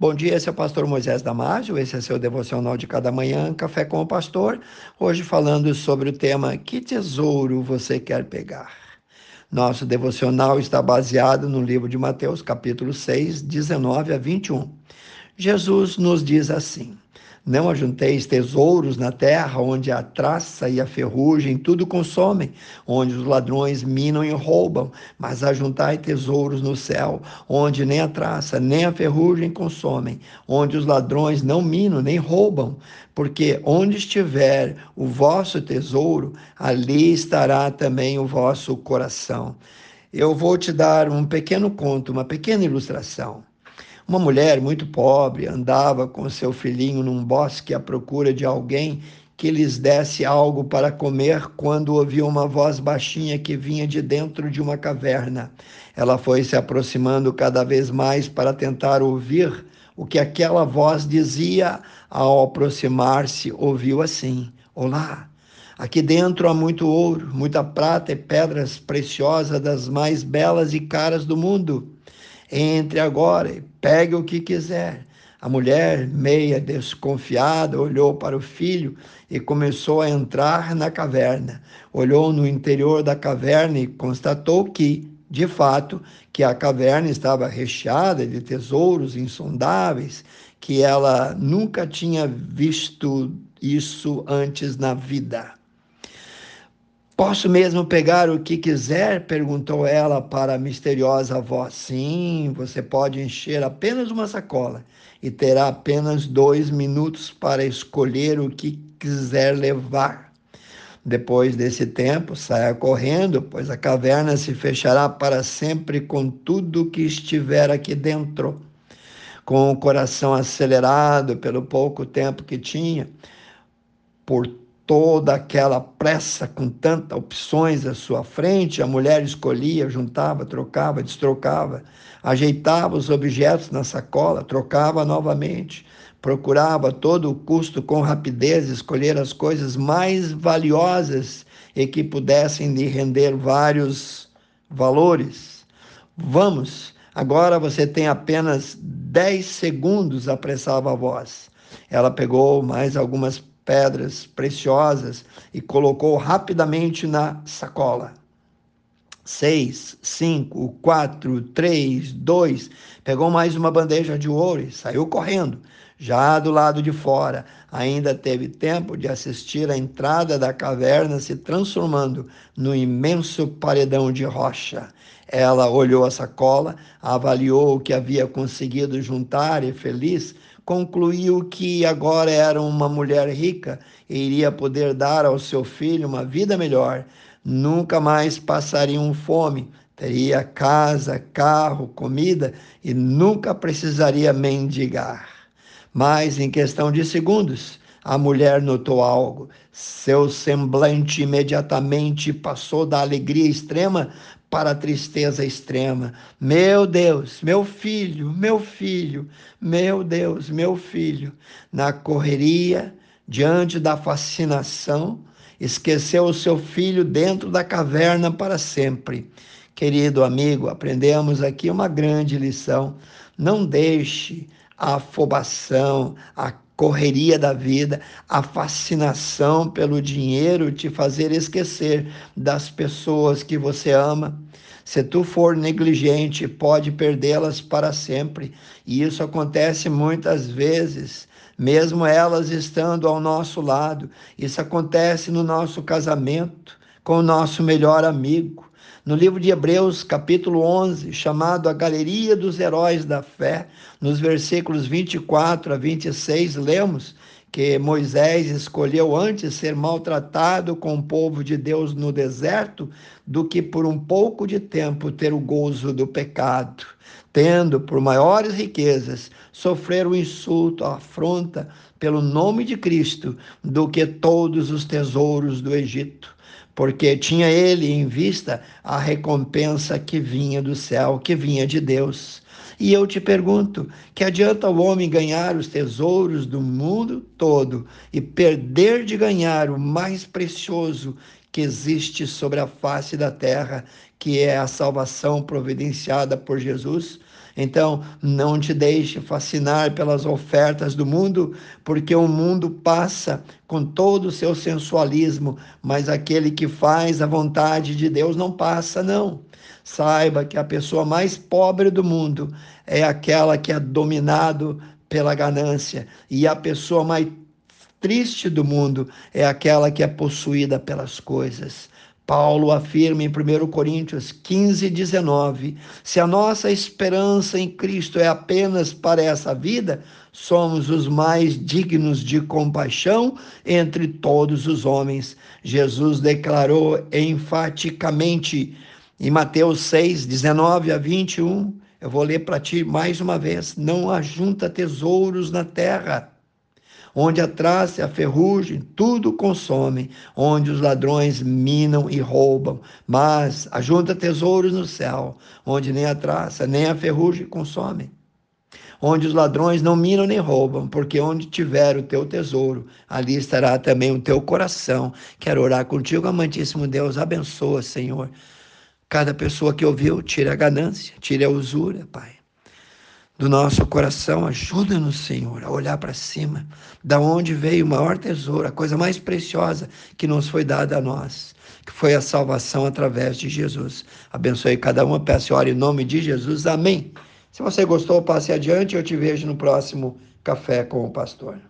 Bom dia, esse é o pastor Moisés Damásio, esse é seu devocional de cada manhã, Café com o Pastor. Hoje falando sobre o tema Que tesouro você quer pegar? Nosso devocional está baseado no livro de Mateus, capítulo 6, 19 a 21. Jesus nos diz assim: não ajunteis tesouros na terra, onde a traça e a ferrugem tudo consomem, onde os ladrões minam e roubam, mas ajuntai tesouros no céu, onde nem a traça nem a ferrugem consomem, onde os ladrões não minam nem roubam, porque onde estiver o vosso tesouro, ali estará também o vosso coração. Eu vou te dar um pequeno conto, uma pequena ilustração. Uma mulher muito pobre andava com seu filhinho num bosque à procura de alguém que lhes desse algo para comer quando ouviu uma voz baixinha que vinha de dentro de uma caverna. Ela foi se aproximando cada vez mais para tentar ouvir o que aquela voz dizia. Ao aproximar-se, ouviu assim: Olá, Aqui dentro há muito ouro, muita prata e pedras preciosas das mais belas e caras do mundo. Entre agora e pegue o que quiser. A mulher, meia desconfiada, olhou para o filho e começou a entrar na caverna. Olhou no interior da caverna e constatou que, de fato, que a caverna estava recheada de tesouros insondáveis, que ela nunca tinha visto isso antes na vida. Posso mesmo pegar o que quiser? perguntou ela para a misteriosa voz. Sim, você pode encher apenas uma sacola e terá apenas dois minutos para escolher o que quiser levar. Depois desse tempo, saia correndo, pois a caverna se fechará para sempre com tudo que estiver aqui dentro. Com o coração acelerado pelo pouco tempo que tinha, por toda aquela pressa com tantas opções à sua frente, a mulher escolhia, juntava, trocava, destrocava, ajeitava os objetos na sacola, trocava novamente, procurava a todo custo com rapidez escolher as coisas mais valiosas e que pudessem lhe render vários valores. Vamos, agora você tem apenas 10 segundos, apressava a voz. Ela pegou mais algumas pedras preciosas e colocou rapidamente na sacola. Seis, cinco, quatro, três, dois. Pegou mais uma bandeja de ouro e saiu correndo. Já do lado de fora, ainda teve tempo de assistir a entrada da caverna se transformando no imenso paredão de rocha. Ela olhou a sacola, avaliou o que havia conseguido juntar e, feliz, concluiu que agora era uma mulher rica e iria poder dar ao seu filho uma vida melhor. Nunca mais passariam fome, teria casa, carro, comida e nunca precisaria mendigar. Mas em questão de segundos, a mulher notou algo. Seu semblante imediatamente passou da alegria extrema para a tristeza extrema. Meu Deus, meu filho, meu filho, meu Deus, meu filho. Na correria, diante da fascinação, esqueceu o seu filho dentro da caverna para sempre. Querido amigo, aprendemos aqui uma grande lição. Não deixe a afobação, a correria da vida, a fascinação pelo dinheiro te fazer esquecer das pessoas que você ama. Se tu for negligente, pode perdê-las para sempre. E isso acontece muitas vezes, mesmo elas estando ao nosso lado. Isso acontece no nosso casamento, com o nosso melhor amigo no livro de Hebreus, capítulo 11, chamado A Galeria dos Heróis da Fé, nos versículos 24 a 26, lemos que Moisés escolheu antes ser maltratado com o povo de Deus no deserto do que por um pouco de tempo ter o gozo do pecado, tendo por maiores riquezas sofrer o insulto, a afronta pelo nome de Cristo do que todos os tesouros do Egito porque tinha ele em vista a recompensa que vinha do céu, que vinha de Deus. E eu te pergunto: que adianta o homem ganhar os tesouros do mundo todo e perder de ganhar o mais precioso que existe sobre a face da terra, que é a salvação providenciada por Jesus? Então, não te deixe fascinar pelas ofertas do mundo, porque o mundo passa com todo o seu sensualismo, mas aquele que faz a vontade de Deus não passa, não. Saiba que a pessoa mais pobre do mundo é aquela que é dominado pela ganância, e a pessoa mais triste do mundo é aquela que é possuída pelas coisas. Paulo afirma em 1 Coríntios 15, 19: se a nossa esperança em Cristo é apenas para essa vida, somos os mais dignos de compaixão entre todos os homens. Jesus declarou enfaticamente em Mateus 6, 19 a 21. Eu vou ler para ti mais uma vez: não ajunta tesouros na terra onde a traça e a ferrugem tudo consomem, onde os ladrões minam e roubam, mas ajunta tesouros no céu, onde nem a traça nem a ferrugem consomem. Onde os ladrões não minam nem roubam, porque onde tiver o teu tesouro, ali estará também o teu coração. Quero orar contigo, amantíssimo Deus, abençoa, Senhor. Cada pessoa que ouviu, tire a ganância, tire a usura, Pai do nosso coração. Ajuda-nos, Senhor, a olhar para cima, da onde veio o maior tesouro, a coisa mais preciosa que nos foi dada a nós, que foi a salvação através de Jesus. Abençoe cada uma, peço e ore em nome de Jesus. Amém. Se você gostou, passe adiante. Eu te vejo no próximo Café com o Pastor.